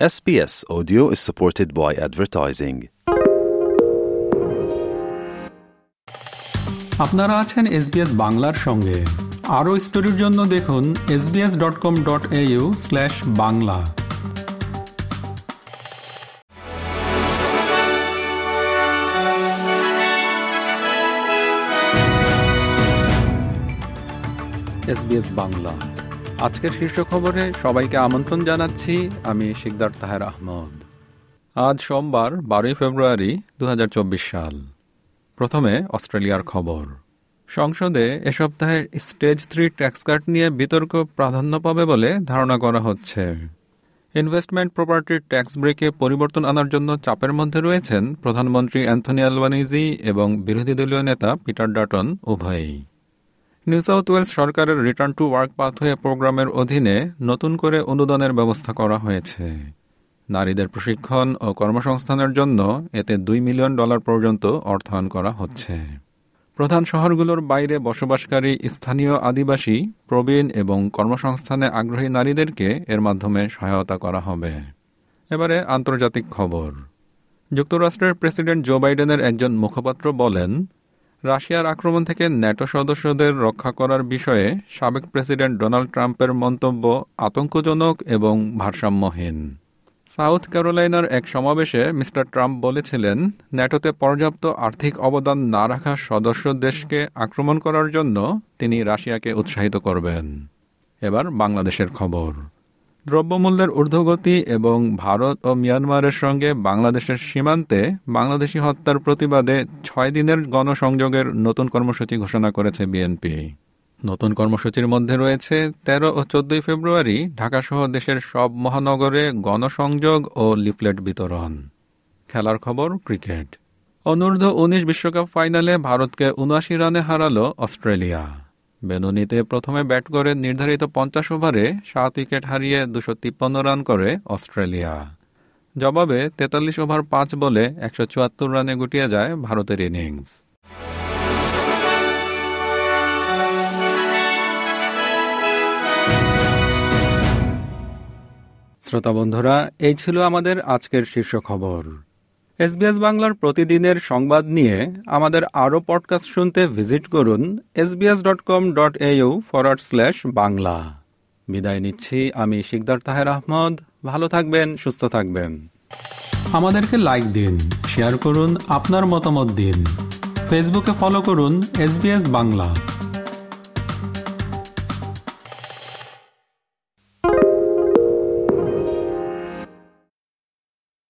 SBS Audio is supported by advertising. আপনারা আছেন SBS বাংলার সঙ্গে। আরও স্টোরির জন্য দেখুন বাংলা। এসবিএস বাংলা। আজকের শীর্ষ খবরে সবাইকে আমন্ত্রণ জানাচ্ছি। আমি শিকদার তাহের আহমদ। আজ সোমবার, বারোই ফেব্রুয়ারি দু হাজার চব্বিশ সাল। প্রথমে অস্ট্রেলিয়ার খবর। সংসদে এ সপ্তাহে স্টেজ থ্রি ট্যাক্স কাট নিয়ে বিতর্ক প্রাধান্য পাবে বলে ধারণা করা হচ্ছে। ইনভেস্টমেন্ট প্রপার্টির ট্যাক্স ব্রেকে পরিবর্তন আনার জন্য চাপের মধ্যে রয়েছেন প্রধানমন্ত্রী অ্যান্থনি আলবানিজি এবং বিরোধী দলীয় নেতা পিটার ডাটন উভয়ই। নিউ সাউথ ওয়েলস সরকারের রিটার্ন টু ওয়ার্ক পাথওয়ে প্রোগ্রামের অধীনে নতুন করে অনুদানের ব্যবস্থা করা হয়েছে। নারীদের প্রশিক্ষণ ও কর্মসংস্থানের জন্য এতে দুই মিলিয়ন ডলার পর্যন্ত অর্থায়ন করা হচ্ছে। প্রধান শহরগুলোর বাইরে বসবাসকারী স্থানীয় আদিবাসী, প্রবীণ এবং কর্মসংস্থানে আগ্রহী নারীদেরকে এর মাধ্যমে সহায়তা করা হবে। এবারে আন্তর্জাতিক খবর। যুক্তরাষ্ট্রের প্রেসিডেন্ট জো বাইডেনের একজন মুখপাত্র বলেন রাশিয়ার আক্রমণ থেকে ন্যাটো সদস্যদের রক্ষা করার বিষয়ে সাবেক প্রেসিডেন্ট ডোনাল্ড ট্রাম্পের মন্তব্য আতঙ্কজনক এবং ভারসাম্যহীন। সাউথ ক্যারোলাইনার এক সমাবেশে মিস্টার ট্রাম্প বলেছিলেন, ন্যাটোতে পর্যাপ্ত আর্থিক অবদান না রাখা সদস্য দেশকে আক্রমণ করার জন্য তিনি রাশিয়াকে উৎসাহিত করবেন। এবার বাংলাদেশের খবর। দ্রব্যমূল্যের ঊর্ধ্বগতি এবং ভারত ও মিয়ানমারের সঙ্গে বাংলাদেশের সীমান্তে বাংলাদেশি হত্যার প্রতিবাদে ছয় দিনের গণসংযোগের নতুন কর্মসূচি ঘোষণা করেছে বিএনপি। নতুন কর্মসূচির মধ্যে রয়েছে তেরো ও চোদ্দই ফেব্রুয়ারি ঢাকাসহ দেশের সব মহানগরে গণসংযোগ ও লিফলেট বিতরণ। খেলার খবর, ক্রিকেট। অনূর্ধ্ব উনিশ বিশ্বকাপ ফাইনালে ভারতকে উনআশি রানে হারালো অস্ট্রেলিয়া। বেনুনিতে প্রথমে ব্যাট করে নির্ধারিত পঞ্চাশ ওভারে সাত উইকেট হারিয়ে দুশো তিপ্পান্ন রান করে অস্ট্রেলিয়া। জবাবে তেতাল্লিশ ওভার পাঁচ বলে একশো চুয়াত্তর রানে গুটিয়ে যায় ভারতের ইনিংস। শ্রোতা বন্ধুরা, এই ছিল আমাদের আজকের শীর্ষ খবর। এসবিএস বাংলার প্রতিদিনের সংবাদ নিয়ে আমাদের আরও পডকাস্ট শুনতে ভিজিট করুন SBS dot com dot forward slash Bangla. বিদায় নিচ্ছি, আমি শিকদার তাহের আহমদ। ভালো থাকবেন, সুস্থ থাকবেন। আমাদেরকে লাইক দিন শেয়ার করুন, আপনার মতামত দিন। ফেসবুকে ফলো করুন এসবিএস বাংলা।